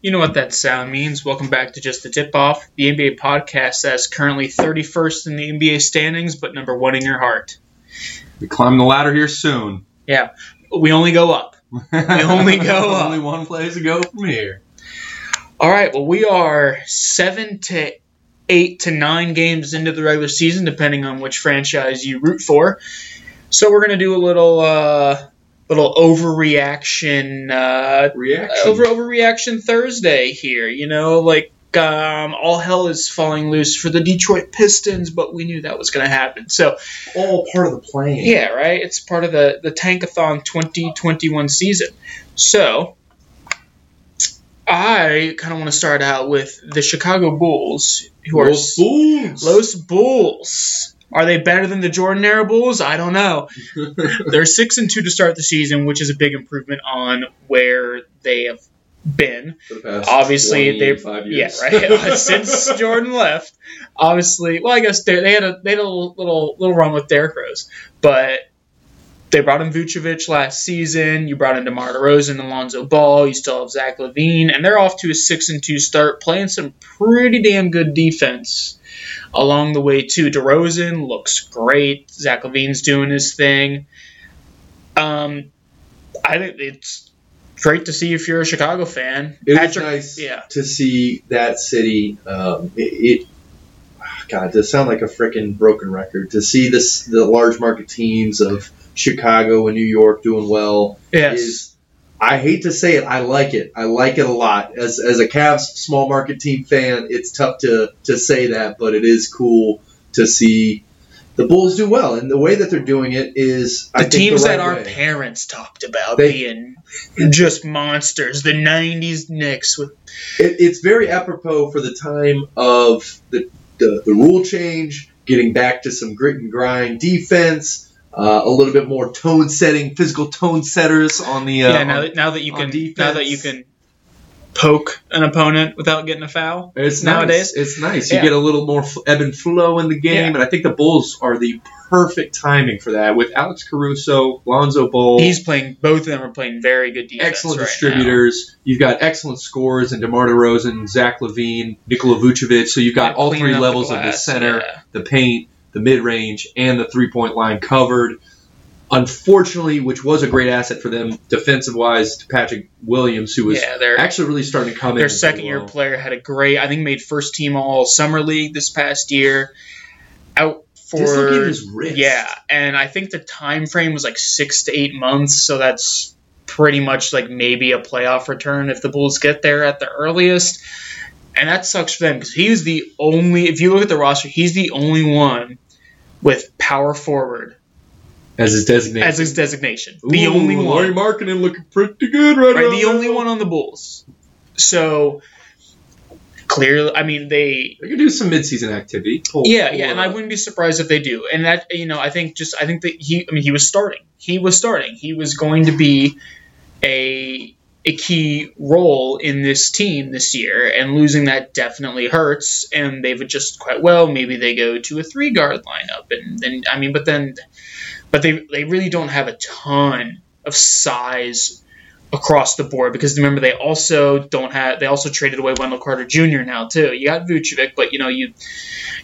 You know what that sound means. Welcome back to Just the Tip Off, the NBA podcast that's currently 31st in the NBA standings, but number one in your heart. We climb the ladder here soon. Yeah, we only go up. We only go up. Only one place to go from here. All right, well, we are seven to eight to nine games into the regular season, depending on which franchise you root for. So we're gonna do a little, uh, little overreaction, uh, Reaction. over overreaction Thursday here. You know, like um, all hell is falling loose for the Detroit Pistons, but we knew that was going to happen. So all part of the plan. yeah, right. It's part of the the Tankathon 2021 season. So I kind of want to start out with the Chicago Bulls, who are Los Bulls. Los Bulls. Are they better than the Jordan Era Bulls? I don't know. They're six and two to start the season, which is a big improvement on where they have been. For the past Obviously, they 25 yeah right since Jordan left. Obviously, well, I guess they, they had a they had a little little, little run with Derrick Rose, but they brought in Vucevic last season. You brought in DeMar DeRozan, Alonzo Ball. You still have Zach LaVine, and they're off to a six and two start, playing some pretty damn good defense along the way too. DeRozan looks great. Zach LaVine's doing his thing. Um, I think it's great to see if you're a Chicago fan. It was nice yeah. to see that city. Um, it, it, God, to sound like a freaking broken record. To see this, the large market teams of Chicago and New York doing well Yes. is. I hate to say it, I like it. I like it a lot. As as a Cavs small market team fan, it's tough to to say that, but it is cool to see the Bulls do well. And the way that they're doing it is I the think teams the right that our way. parents talked about They- being just monsters. The '90s Knicks with it, it's very apropos for the time of the, the, the rule change, getting back to some grit and grind defense, uh, a little bit more tone setting, physical tone setters on the. Uh, yeah. Now on- that, now that you can defense. now that you can poke an opponent without getting a foul. it's nowadays. nice. It's nice. You Yeah. get a little more ebb and flow in the game, Yeah. and I think the Bulls are the perfect timing for that with Alex Caruso, Lonzo Ball. He's playing. Both of them are playing very good defense. excellent right distributors. You've got excellent scores in DeMar DeRozan, Zach LaVine, Nikola Vucevic. So you've now. got all three up levels of the center, yeah. the paint, the mid range, and the three point line covered. Unfortunately, which was a great asset for them defensive wise, to Patrick Williams, who was Yeah, actually really starting to come in. their second year well. player had a great. I think made first team All Summer League this past year. Out for his wrist. Yeah, and I think the time frame was like six to eight months, so that's pretty much like maybe a playoff return if the Bulls get there at the earliest. And that sucks for them because he was the only. If you look at the roster, he's the only one with power forward as his designation. as his designation. The only one, Markkanen looking pretty good right, right? now. The only one on the Bulls. So clearly, I mean they They could do some midseason activity. Pull- Yeah, pull yeah, and I wouldn't be surprised if they do. And that you know, I think just I think that he I mean he was starting. He was starting. He was going to be a a key role in this team this year, and losing that definitely hurts. And they've adjusted quite well. Maybe they go to a three guard lineup, and then I mean, but then, but they they really don't have a ton of size across the board because remember they also don't have they also traded away Wendell Carter Jr. now too. You got Vucevic, but you know you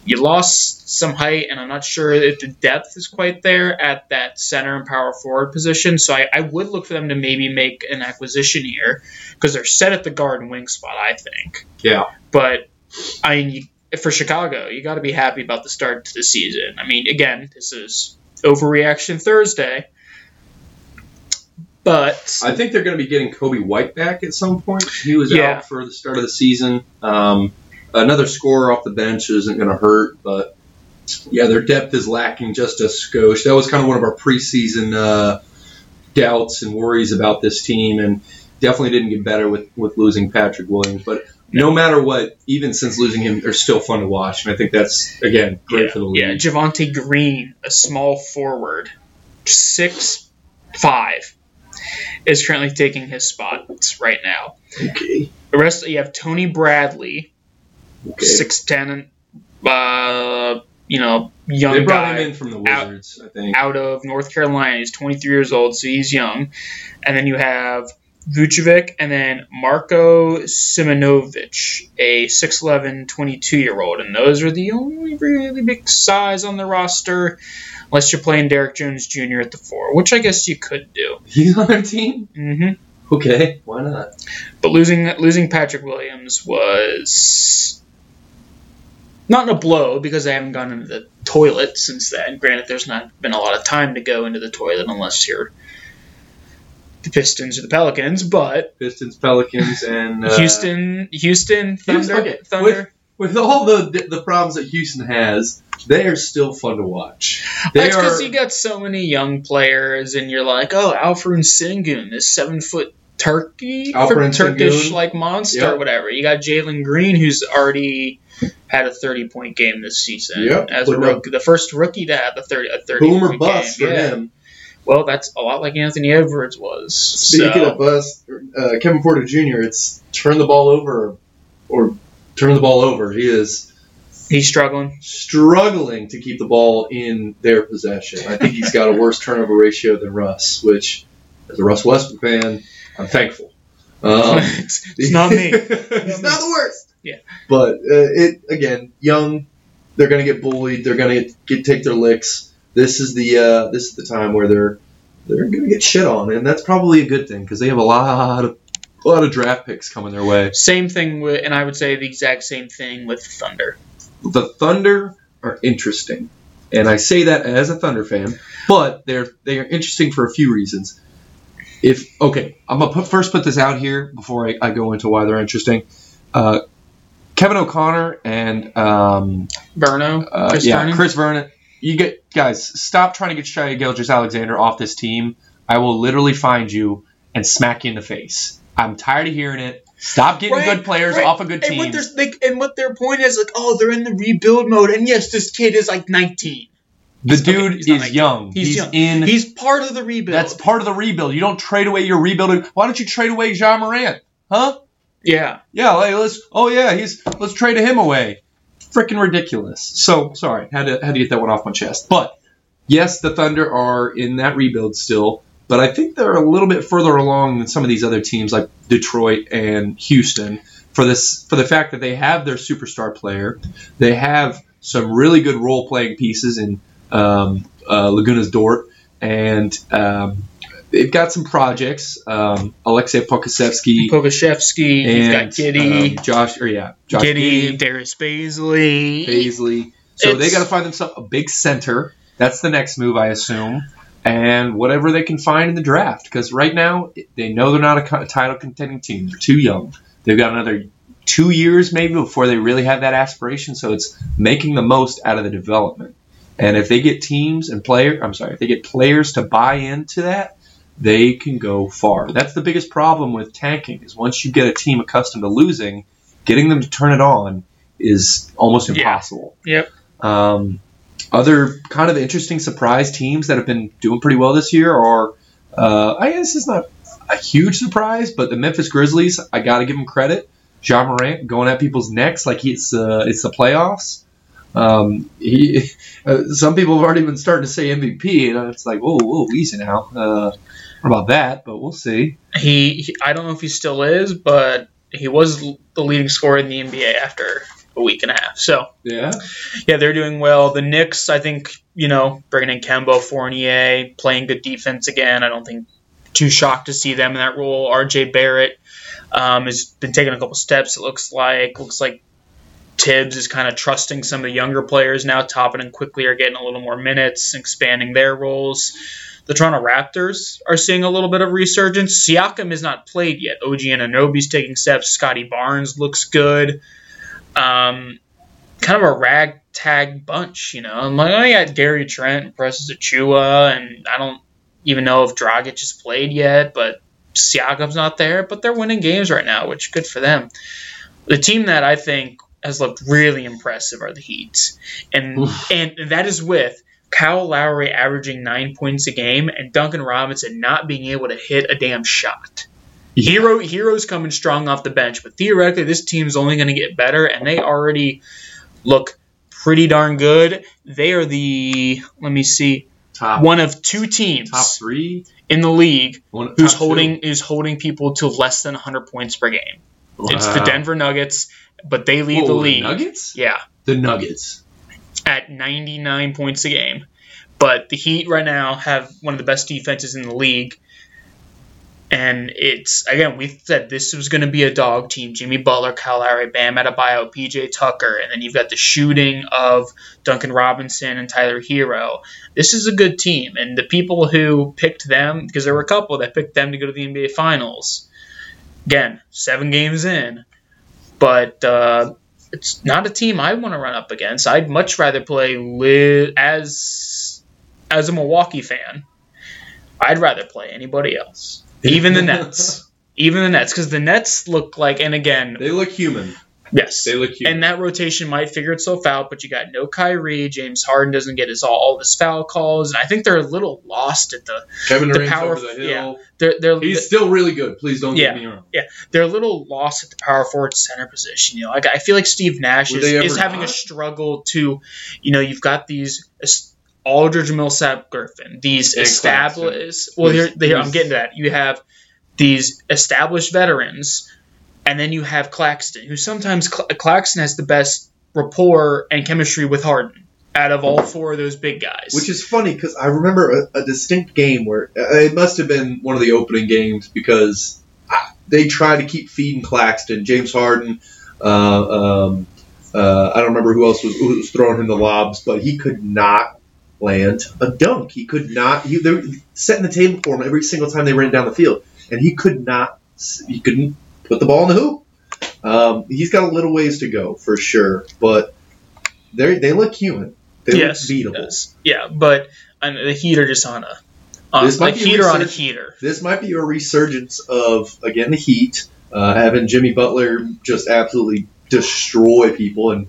you lost some height, and I'm not sure if the depth is quite there at that center and power forward position. So I, I would look for them to maybe make an acquisition here because they're set at the guard and wing spot. I think. Yeah. But I mean, for Chicago, you got to be happy about the start to the season. I mean, again, this is overreaction Thursday. But I think they're going to be getting Coby White back at some point. He was Yeah. out for the start of the season. Um, another scorer off the bench isn't going to hurt, but yeah, their depth is lacking just a skosh. That was kind of one of our preseason uh, doubts and worries about this team, and definitely didn't get better with, with losing Patrick Williams. But no matter what, even since losing him, they're still fun to watch, and I think that's again great yeah, for the league. yeah, Javonte Green, a small forward, six five, is currently taking his spot right now. Okay. The rest you have Tony Bradley, Okay. six ten, uh, you know, young They brought guy him in from the out- Wizards, I think. out of North Carolina. He's 23 years old, so he's young. And then you have Vucevic, and then Marko Simonovic, a 6'11", 22 year old, and those are the only really big size on the roster, unless you're playing Derrick Jones Jr. at the four, which I guess you could do. He's on their team. Mm hmm. Okay, why not? But losing losing Patrick Williams was not a blow because I haven't gone into the toilet since then. Granted, there's not been a lot of time to go into the toilet unless you're the Pistons or the Pelicans, but Pistons, Pelicans, and uh, Houston, Houston, Houston- Thunder, okay, Thunder. With all the the problems that Houston has, they are still fun to watch. They That's because you got so many young players, and you're like, oh, Alfred Sengun, this seven foot turkey, Alperen Turkish like monster, Yep. or whatever. You got Jalen Green, who's already had a thirty point game this season. Yep. as a rookie, the first rookie to have a thirty a thirty Boom or point bust game. for yeah. him. Well, that's a lot like Anthony Edwards was. Speaking so, of bust, uh, Kevin Porter Jr. It's turn the ball over, or turn the ball over. He is he's struggling. struggling to keep the ball in their possession. I think he's got a worse turnover ratio than Russ, which, as a Russ Westbrook fan, I'm thankful. Um, it's, it's not me. it's not the worst. Yeah. But uh, it again, young, they're gonna get bullied. They're gonna get, get take their licks. This is the uh, this is the time where they're they're gonna get shit on, and that's probably a good thing because they have a lot of a lot of draft picks coming their way. Same thing with, and I would say the exact same thing with Thunder. The Thunder are interesting, and I say that as a Thunder fan, but they're they are interesting for a few reasons. If okay, I'm gonna put, first put this out here before I, I go into why they're interesting. Uh, Kevin O'Connor and um, Burno, uh, Chris yeah, Vernon? Chris Vernon. You get guys stop trying to get Shai Gilgeous-Alexander off this team. I will literally find you and smack you in the face. I'm tired of hearing it. Stop getting Right, good players right. off of good And what, like, and what their point is, like, oh, they're in the rebuild mode, and yes, this kid is like 19. The okay, dude he's is young. he's He's, young. in. He's part of the rebuild. that's part of the rebuild. You don't trade away your rebuilding. Why don't you trade away Ja Morant? Huh? yeah. Yeah, like, let's. Oh yeah, he's. Let's trade him away. Freaking ridiculous. So sorry, had to had to get that one off my chest. But yes, the Thunder are in that rebuild still, but I think they're a little bit further along than some of these other teams like Detroit and Houston for this for the fact that they have their superstar player, they have some really good role playing pieces in um, uh, Luguentz Dort, and um, they've got some projects. Um, Alexei Pokusevski Pokusevski, you've got and Giddey, um, Josh, or yeah, Josh Giddey, Giddey, Darius Bazley. Paisley. So they It's- got to find themselves a big center. That's the next move, I assume, and whatever they can find in the draft. Because right now they know they're not a title contending team. They're too young. They've got another two years maybe before they really have that aspiration. So it's making the most out of the development. And if they get teams and player, I'm sorry, if they get players to buy into that, they can go far. That's the biggest problem with tanking is once you get a team accustomed to losing, getting them to turn it on is almost Yeah. impossible. Yep. Um, other kind of interesting surprise teams that have been doing pretty well this year are, uh, I guess it's not a huge surprise, but the Memphis Grizzlies, I got to give them credit. Ja Morant going at people's necks like it's uh, it's the playoffs. Um, he, uh, some people have already been starting to say MVP, and it's like, whoa, whoa, easy now. Uh, about that? But we'll see. He, he, I don't know if he still is, but he was the leading scorer in the NBA after a week and a half. So Yeah. yeah, they're doing well. The Knicks, I think, you know, bringing in Kemba Fournier, playing good defense again. I don't think too shocked to see them in that role. R.J. Barrett um, has been taking a couple steps. It looks like looks like Thibs is kind of trusting some of the younger players now. Toppin and Quickley are getting a little more minutes, expanding their roles. The Toronto Raptors are seeing a little bit of resurgence. Siakam has not played yet. OG and Anunoby's taking steps. Scottie Barnes looks good. Um, kind of a ragtag bunch, you know. I'm like, oh, got Gary Trent, Precious Achiuwa, and I don't even know if Dragic has played yet, but Siakam's not there. But they're winning games right now, which is good for them. The team that I think has looked really impressive are the Heat, and Oof. and that is with Kyle Lowry averaging nine points a game and Duncan Robinson not being able to hit a damn shot. Herro Herro's coming strong off the bench, but theoretically this team's only going to get better, and they already look pretty darn good. They are the let me see Top one of two teams top three. in the league One who's top two. holding is holding people to less than 100 points per game. It's the Denver Nuggets, but they lead the Whoa, league. Nuggets? Yeah, The Nuggets. at 99 points a game. But the Heat right now have one of the best defenses in the league. And it's again, we said this was going to be a dog team: Jimmy Butler, Kyle Lowry, Bam Adebayo, PJ Tucker, and then you've got the shooting of Duncan Robinson and Tyler Herro. This is a good team, and the people who picked them, because there were a couple that picked them to go to the NBA Finals. Again, seven games in, but uh, it's not a team I want to run up against. I'd much rather play li- as as a Milwaukee fan. I'd rather play anybody else, even the Nets, even the Nets, because the Nets look like. And again, They look human. Yes, They look human. and that rotation might figure itself out, but you got no Kyrie. James Harden doesn't get his all, all his foul calls, and I think they're a little lost at the. Kevin the Durant's power- over the hill. They're they're He's still really good. Please don't Yeah. get me wrong. Yeah. They're a little lost at the power forward center position. You know, like I feel like Steve Nash Were is, is having a struggle to, you know, you've got these es- Aldridge, Millsap, Griffin, these established. Well, here, here I'm getting to that. You have these established veterans, and then you have Claxton, who sometimes Cl- Claxton has the best rapport and chemistry with Harden out of all four of those big guys. Which is funny because I remember a, a distinct game where uh, it must have been one of the opening games because they tried to keep feeding Claxton, James Harden. Uh, um, uh, I don't remember who else was, who was throwing him the lobs, but he could not land a dunk. He could not. He, they were setting the table for him every single time they ran down the field, and he could not. He couldn't put the ball in the hoop. Um, he's got a little ways to go for sure, but they they look human. They yes, look beatable. does. Yeah, but and the Heat are just on a. On, This might a heater on a heater. this might be a resurgence of again the Heat uh, having Jimmy Butler just absolutely destroy people and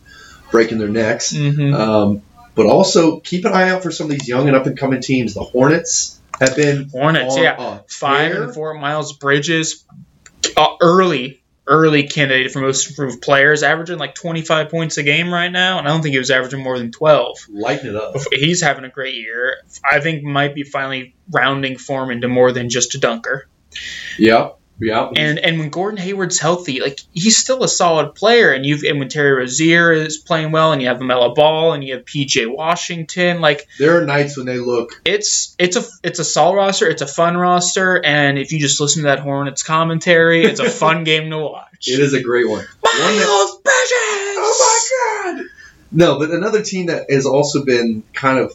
breaking their necks. Mm-hmm. Um, but also keep an eye out for some of these young and up and coming teams. The Hornets have been Hornets, on yeah, a five and four. Miles Bridges, uh, early, early candidate for most improved players, averaging like twenty five points a game right now, and I don't think he was averaging more than twelve. lighting it up. He's having a great year. I think might be finally rounding form into more than just a dunker. Yep. Yep. And and when Gordon Hayward's healthy, like he's still a solid player. And you've and when Terry Rozier is playing well, and you have Melo Ball, and you have PJ Washington, like There are nights when they look it's it's a it's a solid roster. It's a fun roster, and if you just listen to that Hornets commentary, it's a fun game to watch. it is a great one. Miles Bridges. Oh my god! No, but another team that has also been kind of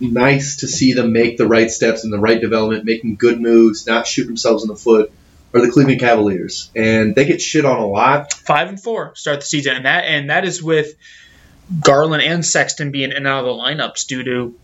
nice to see them make the right steps in the right development, making good moves, not shoot themselves in the foot, are the Cleveland Cavaliers, and they get shit on a lot. Five and four start the season, and that and that is with Garland and Sexton being in and out of the lineups due to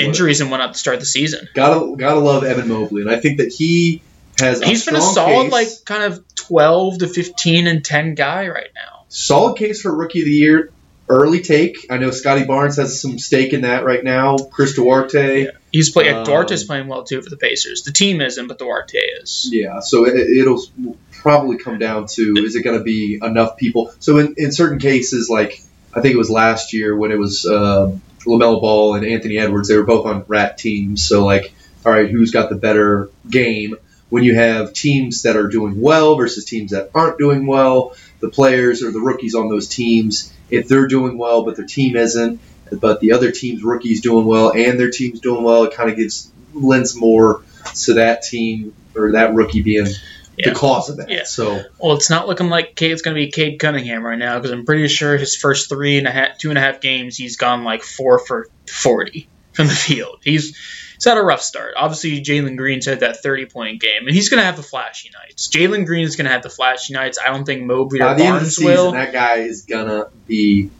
injuries and whatnot to start the season. Gotta gotta love Evan Mobley, and I think that he has. He's been a solid, case, like kind of twelve to fifteen and ten guy right now. solid case for Rookie of the Year. Early take. I know Scottie Barnes has some stake in that right now. Chris Duarte. He's playing. Um, Duarte's playing well too for the Pacers. The team isn't, but Duarte is. Yeah, so it, it'll probably come down to is it going to be enough people? So in, in certain cases, like I think it was last year when it was um LaMelo Ball and Anthony Edwards, they were both on rat teams. So like, all right, who's got the better game? When you have teams that are doing well versus teams that aren't doing well, the players or the rookies on those teams, if they're doing well but their team isn't, but the other team's rookies doing well and their team's doing well, it kind of gives lends more to that team or that rookie being Yeah. the cause of that. Yeah. So Well, it's not looking like it's going to be Cade Cunningham right now because I'm pretty sure his first three and a half, two and a half games, he's gone like four for 40 from the field. He's he's had a rough start. Obviously, Jalen Green's had that 30 point game, and he's going to have the flashy nights. Jalen Green is going to have the flashy nights. I don't think Mobley by or the end of the Barnes season, will. that guy is gonna be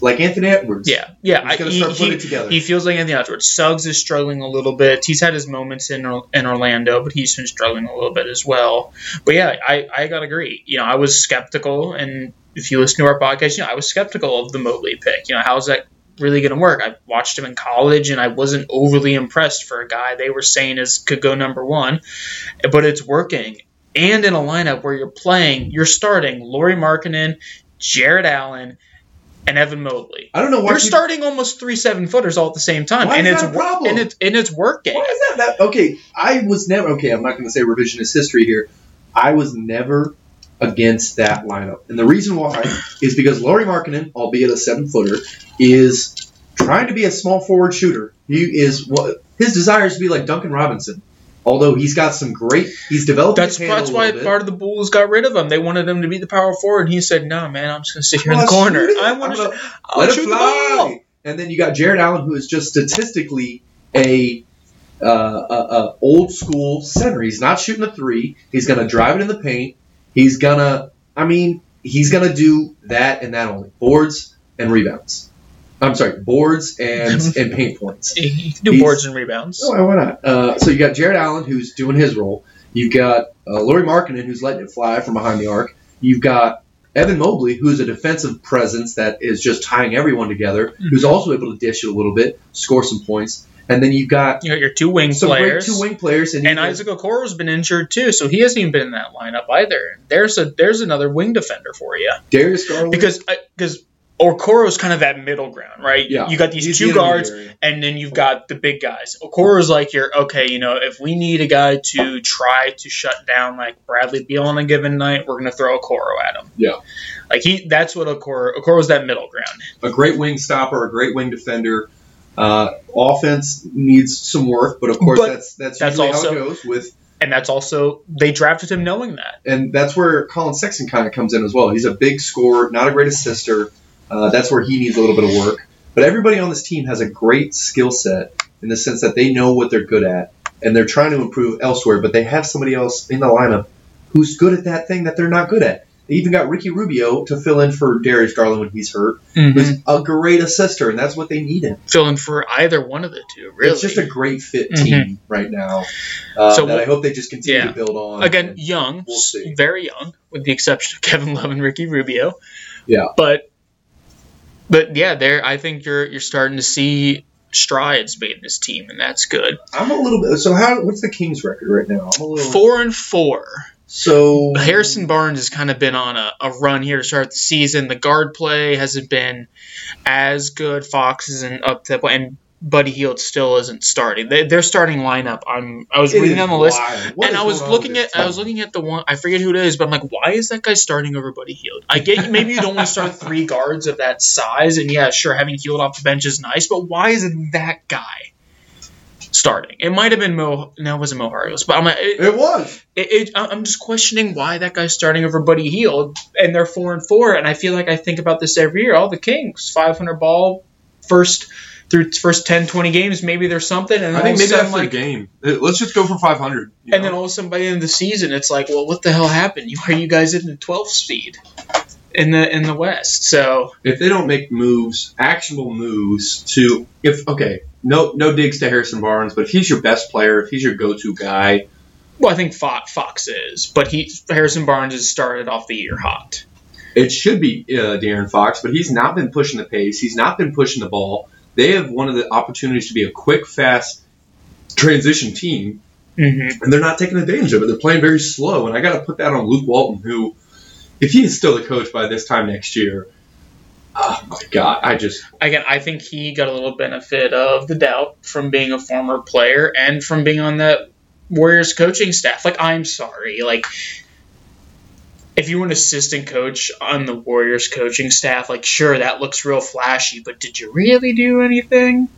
like Anthony Edwards. Yeah, yeah. he's gonna he, start putting he- it together. he feels like Anthony Edwards. Suggs is struggling a little bit. He's had his moments in in Orlando, but he's been struggling a little bit as well. But yeah, I I gotta agree. You know, I was skeptical, and if you listen to our podcast, you know, I was skeptical of the Mobley pick. You know, how's that really gonna work? I watched him in college, and I wasn't overly impressed for a guy they were saying is could go number one, but it's working. And in a lineup where you're playing, you're starting Lauri Markkanen, Jarrett Allen, and Evan Mobley. I don't know why. You're people- starting almost three seven footers all at the same time, Why and is it's that a problem? and it's and it's working. Why is that, that? Okay, I was never. Okay, I'm not going to say revisionist history here. I was never against that lineup, and the reason why is because Lauri Markkanen, albeit a seven footer, is trying to be a small forward shooter. He is what his desire is to be like Duncan Robinson. Although he's got some great, he's developed. That's that's why bit. part of the Bulls got rid of him. They wanted him to be the power forward, and he said, "No, man, I'm just gonna sit here in the corner. I want to let it shoot the fly. ball." And then you got Jarrett Allen, who is just statistically a, uh, a, a old school center. He's not shooting a three. He's gonna drive it in the paint. He's gonna, I mean, he's gonna do that and that only boards and rebounds. I'm sorry, boards and and paint points. He- He can do He's- boards and rebounds. Oh, why not? Uh, so you got Jarrett Allen, who's doing his role. You've got uh, Lauri Markkanen, who's letting it fly from behind the arc. You've got Evan Mobley, who's a defensive presence that is just tying everyone together, who's also able to dish it a little bit, score some points. And then you've got You got your two wing some great players. two wing players, and, and Isaac Okoro's been injured too, so he hasn't even been in that lineup either. There's a there's another wing defender for you Darius Garland. because uh, because Okoro's kind of that middle ground, right? Yeah. You got these He's two the guards, and then you've got the big guys. Okoro's like your okay, you know, if we need a guy to try to shut down like Bradley Beal on a given night, we're gonna throw Okoro at him. Yeah. Like he, that's what Okoro. Okoro's that middle ground. a great wing stopper, a great wing defender. Uh, offense needs some work, but of course But that's that's, that's usually also- how it goes with, And that's also they drafted him knowing that. and that's where Colin Sexton kind of comes in as well. He's a big scorer, not a great assister. Uh, that's where he needs a little bit of work. But everybody on this team has a great skill set in the sense that they know what they're good at, and they're trying to improve elsewhere. But they have somebody else in the lineup who's good at that thing that they're not good at. They even got Ricky Rubio to fill in for Darius Garland when he's hurt. He's a great assister, and that's what they need him. Filling for either one of the two, really. It's just a great fit Mhm. team right now uh, So that I we'll- hope they just continue yeah. to build on. again young, we'll see. very young, with the exception of Kevin Love and Ricky Rubio. Yeah. but but yeah, there I think you're you're starting to see strides made in this team, and that's good. I'm a little bit. So how? What's the Kings record right now? I'm a little. Four and four. So Harrison Barnes has kind of been on a, a run here to start the season. The guard play hasn't been as good. Fox isn't up to that point, and Buddy Hield still isn't starting. They, their starting lineup. I'm. I was It reading on the list. And I was looking at this I was looking at the one I forget who it is, but I'm like, why is that guy starting over Buddy Hield? I get maybe you don't want to start three guards of that size, and yeah, sure, having Hield off the bench is nice, but why is it that guy starting? It might have been Mo. No, it wasn't Mo Harkless, but I'm like, it, It was. it, it, I- I'm just questioning why that guy's starting over Buddy Hield, and they're four and four, and I feel like I think about this every year. All the Kings, 500 ball, first through first 10, 20 games, maybe there's something, and I think maybe sudden, that's like, the game. Uh, Let's just go for 500. and know? then all of a sudden, by the end of the season, it's like, well, what the hell happened? Are you guys in the 12th speed in the in the West? So if they don't make moves, actionable moves to if okay, no no digs to Harrison Barnes, but if he's your best player, if he's your go-to guy, well, I think Fox, Fox is, but he Harrison Barnes has started off the year hot. it should be uh, De'Aaron Fox, but he's not been pushing the pace. He's not been pushing the ball. They have one of the opportunities to be a quick, fast transition team, Mm-hmm. and they're not taking advantage of it. They're playing very slow, and I got to put that on Luke Walton, who, if he is still the coach by this time next year, oh my God, I just Again, I think he got a little benefit of the doubt from being a former player and from being on the Warriors coaching staff. Like, I'm sorry, like. If you were an assistant coach on the Warriors coaching staff, like sure that looks real flashy, but did you really do anything?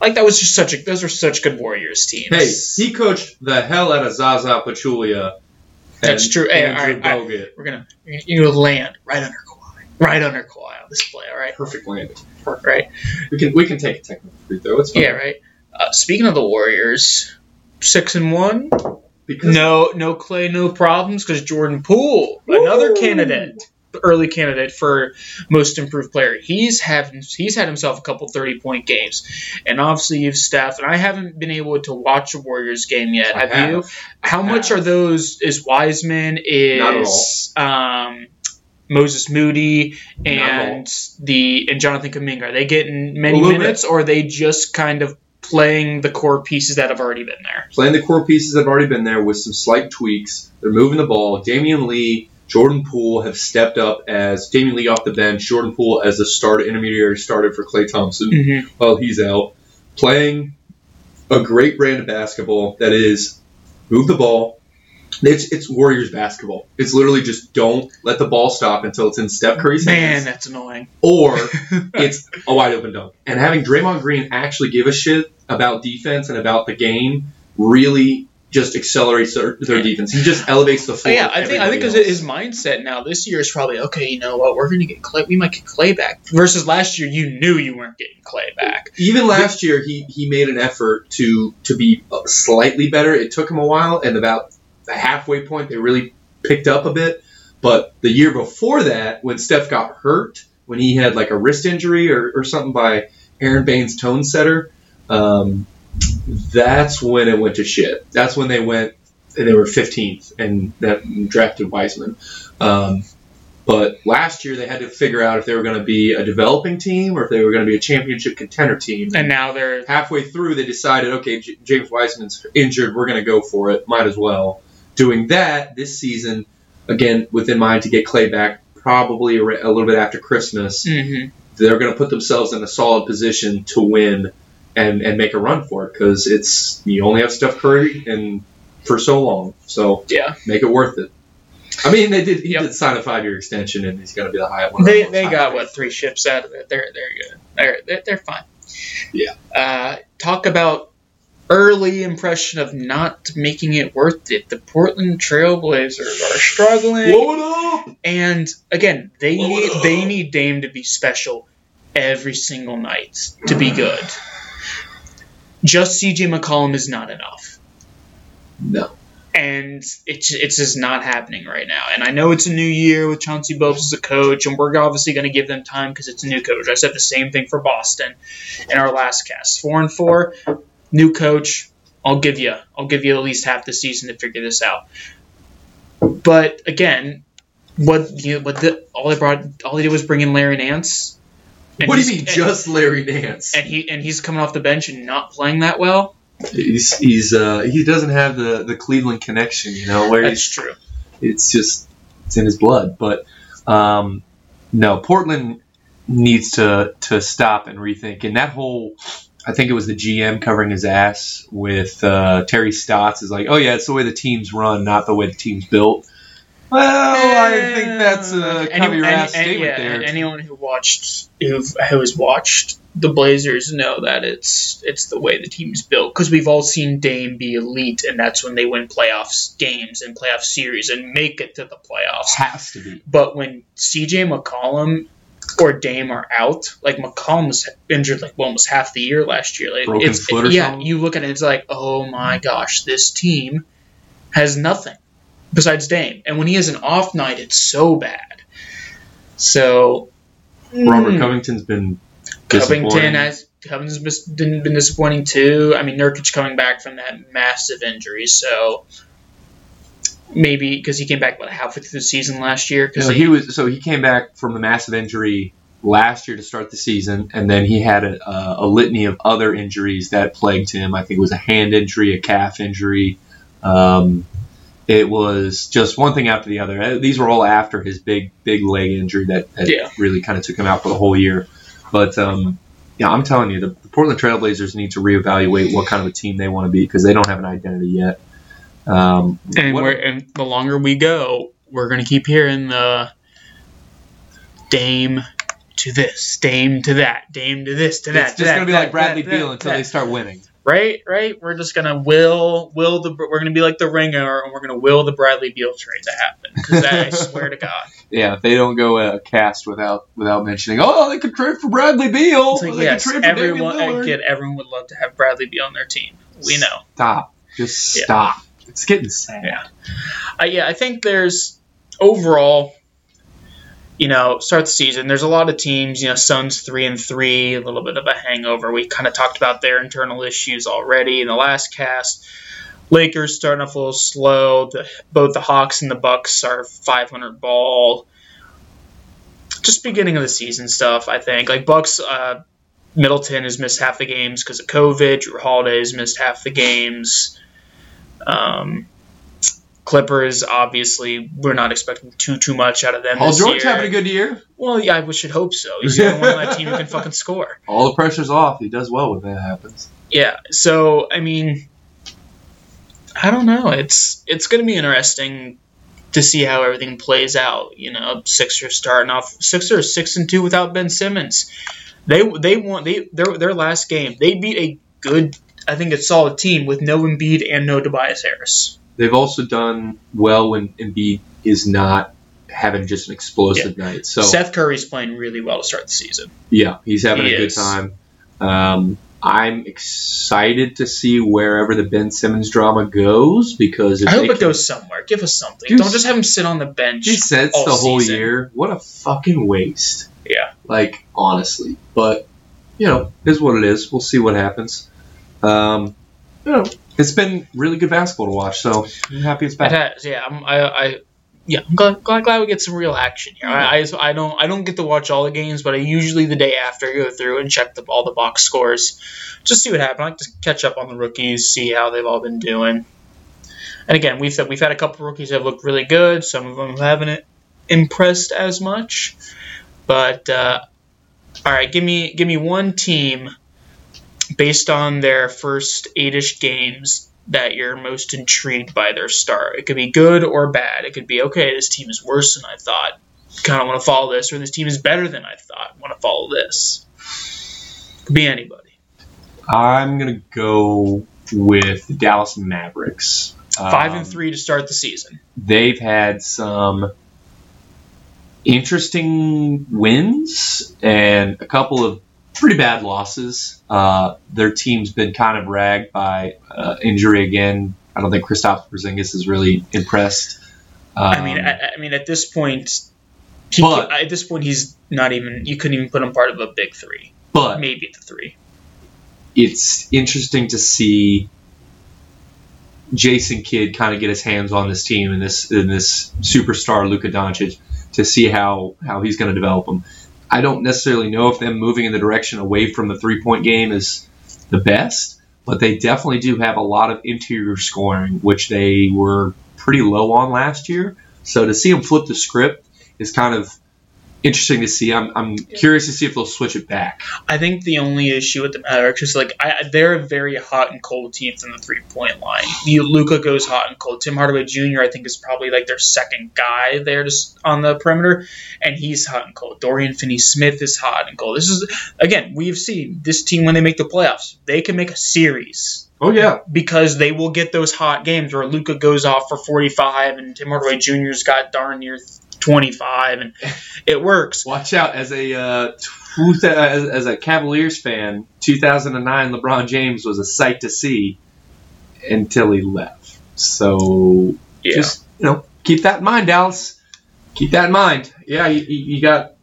Like that was just such a those are such good Warriors teams. Hey, he coached the hell out of Zaza Pachulia. That's and true. Hey, all right, we're gonna gonna land right under Kawhi, right under Kawhi on this play. All right, Perfect landing. right. We can we can take a technical free throw. It's fine. Yeah, right. Uh, speaking of the Warriors, six and one. Because No, no Klay, no problems because Jordan Poole, another candidate, early candidate for most improved player. He's having he's had himself a couple thirty point games, and obviously you've Steph, and I haven't been able to watch a Warriors game yet. Have, have. you? How I much are those? Is Wiseman? Is um, Moses Moody Not at all. and the and Jonathan Kuminga? Are they getting many minutes, or are they just kind of playing the core pieces that have already been there? playing the core pieces that have already been there with some slight tweaks. They're moving the ball. Damion Lee Jordan Poole have stepped up as Damion Lee off the bench, Jordan Poole as a start intermediary started for Klay Thompson Mm-hmm. while he's out, playing a great brand of basketball that is move the ball. It's it's Warriors basketball. It's literally just don't let the ball stop until it's in Steph Curry's Man, hands, that's annoying. or it's a wide open dunk. And having Draymond Green actually give a shit about defense and about the game really just accelerates their, their defense. He just elevates the Oh, floor. yeah, I think I think everybody his, mindset now this year is probably okay. You know what? We're gonna get Klay. We might get Klay back. Versus last year, you knew you weren't getting Klay back. even last year he, he made an effort to to be slightly better it took him a while and about the halfway point they really picked up a bit but the year before that when steph got hurt when he had like a wrist injury or, or something by Aron Baynes tone setter um, that's when it went to shit that's when they went and they were 15th and that drafted Wiseman. Um, but last year they had to figure out if they were going to be a developing team or if they were going to be a championship contender team. And now they're halfway through, they decided, okay, J- James Wiseman's injured. We're going to go for it. Might as well. Doing that this season, again, within mind to get Klay back probably a, a little bit after Christmas. mhm. They're going to put themselves in a solid position to win and, and make a run for it because it's you only have Steph Curry and for so long. So yeah. make it worth it. I mean, they did. He Yep. did sign a five-year extension, and he's going to be the high one. They the they got what three ships out of it. They're they're good. They're they're, they're fine. Yeah. Uh, talk about early impression of not making it worth it. The Portland Trailblazers are struggling. Blow it up. And again, they Blow need they need Dame to be special every single night to be good. Just CJ McCollum is not enough. No. And it's it's just not happening right now. And I know it's a new year with Chauncey Billups as a coach, and we're obviously going to give them time because it's a new coach. I said the same thing for Boston in our last cast. Four and four, new coach. I'll give you I'll give you at least half the season to figure this out. But again, what you know, what the, all they brought all they did was bring in Larry Nance. And what do you mean, just Larry Nance? and he and he's coming off the bench and not playing that well. He's he's uh, he doesn't have the, the Cleveland connection, you know, where That's true. it's just it's in his blood. But um, no, Portland needs to to stop and rethink. And that whole, I think it was the GM covering his ass with uh, Terry Stotts is like, oh yeah, it's the way the team's run, not the way the team's built. Well, I think that's a cover your ass statement yeah, there. Anyone who watched who who has watched the Blazers know that it's it's the way the team's built because we've all seen Dame be elite, and that's when they win playoffs games and playoff series and make it to the playoffs. has to be. But when CJ McCollum or Dame are out, like McCollum was injured like almost half the year last year. Like Broken it's foot or yeah, something? you look at it, it's like, oh my gosh, this team has nothing besides Dame. And when he has an off night, it's so bad. So Robert mm, Covington's been Covington has Covington's been, been disappointing too. I mean, Nurkic coming back from that massive injury, so maybe because he came back what halfway through the season last year because No, he was so he came back from the massive injury last year to start the season, and then he had a, a, a litany of other injuries that plagued him. I think it was a hand injury, a calf injury. Um, it was just one thing after the other. Uh, These were all after his big big leg injury that, that Yeah. really kind of took him out for the whole year. But um, yeah, I'm telling you, the, the Portland Trailblazers need to reevaluate what kind of a team they want to be because they don't have an identity yet. Um, And, what- and the longer we go, we're going to keep hearing the Dame to this, Dame to that, Dame to this, to that. it's to just that, going to be that, like Bradley Beal until they start winning. Right, right. We're just gonna will, will the. We're gonna be like the ringer, and we're gonna will the Bradley Beal trade to happen. Because I swear to God, Yeah, if they don't go uh, cast without without mentioning, oh, they could trade for Bradley Beal. it's like they yes, could trade for everyone, Lillard. again, everyone would love to have Bradley Beal on their team. We know. Stop. Just Yeah. stop. It's getting sad. Yeah. Uh, yeah, I think there's overall, you know, start the season. There's a lot of teams. You know, Suns three and three, a little bit of a hangover. We kind of talked about their internal issues already in the last cast. Lakers starting off a little slow. The, both the Hawks and the Bucks are 500 ball. Just beginning of the season stuff, I think. Like Bucks, uh, Middleton has missed half the games because of COVID. Jrue Holiday has missed half the games. Um, Clippers, obviously, we're not expecting too too much out of them Paul George year. having a good year. well, yeah, I should hope so. He's the only one on that team who can fucking score. All the pressure's off. He does well when that happens. Yeah. So I mean, I don't know. It's it's going to be interesting to see how everything plays out. You know, Sixers starting off Sixers six and two without Ben Simmons. They they won they their their last game. They beat a good, I think, a solid team with no Embiid and no Tobias Harris. They've also done well when Embiid is not having just an explosive night. So Seth Curry's playing really well to start the season. yeah, he's having He a good time. Um, I'm excited to see wherever the Ben Simmons drama goes because if I hope it goes somewhere. Give us something. Dude, Don't just have him sit on the bench. He sets all the whole season. year. What a fucking waste. Yeah. Like honestly, but you know, is what it is. We'll see what happens. Um, it's been really good basketball to watch. So I'm happy it's back. It has, yeah. I'm, I, I, yeah. I'm glad, glad, glad we get some real action here. I, I, I don't, I don't get to watch all the games, but I usually the day after go through and check the, all the box scores, just see what happened. I like to catch up on the rookies, see how they've all been doing. And again, we've said we've had a couple rookies that have looked really good. Some of them haven't impressed as much. But uh, all right, give me give me one team based on their first eight-ish games that you're most intrigued by their start. It could be good or bad. It could be okay. This team is worse than I thought. Kind of want to follow this, or this team is better than I thought. Want to follow this. Could be anybody. I'm gonna go with the Dallas Mavericks. Five Um, and three to start the season. They've had some interesting wins and a couple of pretty bad losses. Uh, their team's been kind of ragged by uh, injury again. I don't think Kristaps Porzingis is really impressed. Um, I mean, I, I mean, at this point, he, But- at this point, he's not even. You couldn't even put him part of a big three. but Maybe the three. it's interesting to see Jason Kidd kind of get his hands on this team and this in this superstar Luka Doncic to see how how he's going to develop them. I don't necessarily know if them moving in the direction away from the three point game is the best, but they definitely do have a lot of interior scoring, which they were pretty low on last year. So to see them flip the script is kind of interesting to see. I'm, I'm curious to see if they'll switch it back. I think the only issue with the Mavericks is like I, they're a very hot and cold team from the three point line. You, Luka goes hot and cold. Tim Hardaway Jr. I think is probably like their second guy there just on the perimeter, and he's hot and cold. Dorian Finney-Smith is hot and cold. This is again we've seen this team when they make the playoffs, they can make a series Oh yeah, because they will get those hot games where Luka goes off for 45 and Tim Hardaway Jr.'s got darn near 25, and it works. Watch out as a uh, as, as a Cavaliers fan. 2009 LeBron James was a sight to see until he left. So Yeah. just you know keep that in mind, Dallas. Keep that in mind. Yeah, you, you got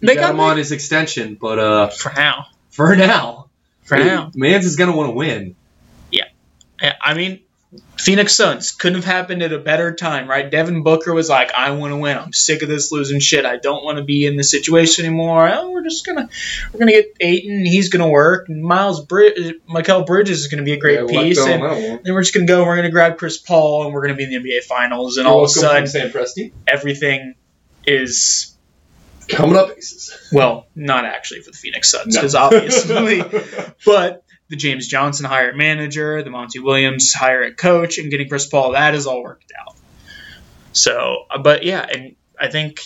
you They got got him on his extension, but uh, for now. for now, For now. Mans is gonna want to win. Yeah. I mean, Phoenix Suns couldn't have happened at a better time, right? Devin Booker was like, "I want to win. I'm sick of this losing shit. I don't want to be in this situation anymore. Oh, we're just gonna we're gonna get Ayton. He's gonna work. And Miles Brid- Mikal Bridges is gonna be a great piece, and then we're just gonna go. and We're gonna grab Chris Paul, and we're gonna be in the NBA Finals, and all of a sudden, Sam Presti everything is coming up. Aces. well, not actually for the Phoenix Suns, No. because obviously, but the James Johnson hire at manager, the Monty Williams hire at coach, and getting Chris Paul, that is all worked out. So, uh, but yeah, and I think,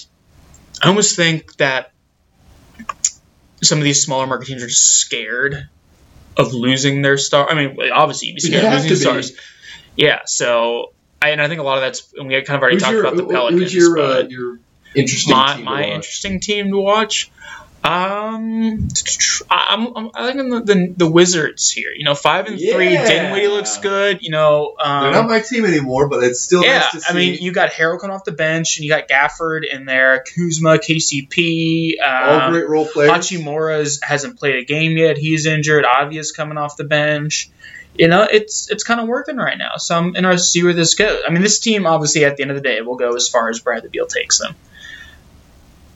I almost think that some of these smaller market teams are just scared of losing their star. I mean, obviously, you'd be scared of losing stars. Yeah, so, I, and I think a lot of that's, and we kind of already Who's talked your, about the Pelicans. who's your, uh, your interesting my my watch? interesting team to watch. Um, I'm, I'm I the, the the Wizards here. You know, five and three. Yeah. Dinwiddie looks good. You know, They're not um, my team anymore, but it's still yeah. nice to see. I mean, you got Harrell coming off the bench, and you got Gafford in there, Kuzma, KCP. all Um, great role players. Hachimura's hasn't played a game yet. He's injured. Avdija's coming off the bench. You know, it's it's kind of working right now. So I'm interested to see where this goes. I mean, this team obviously at the end of the day will go as far as Bradley Beal takes them.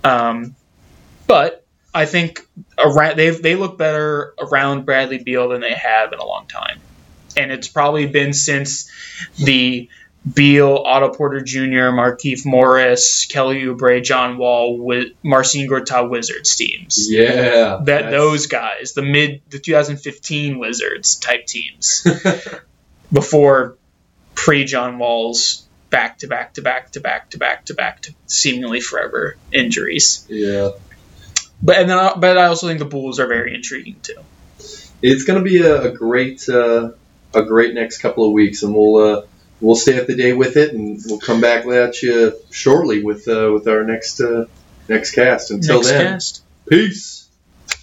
Um, but I think around they they look better around Bradley Beal than they have in a long time, and it's probably been since the Beal, Otto Porter Jr., Markieff Morris, Kelly Oubre, John Wall, Marcin Gortat Wizards teams. Yeah. That that's- those guys, the mid the 2015 Wizards type teams, before pre John Wall's back to back to back to back to back to back to seemingly forever injuries. yeah. But and then I, but I also think the Bulls are very intriguing too. It's going to be a, a great uh, a great next couple of weeks, and we'll uh, we'll stay up to date with it, and we'll come back at you shortly with uh, with our next uh, next cast. Until Next then, cast. peace.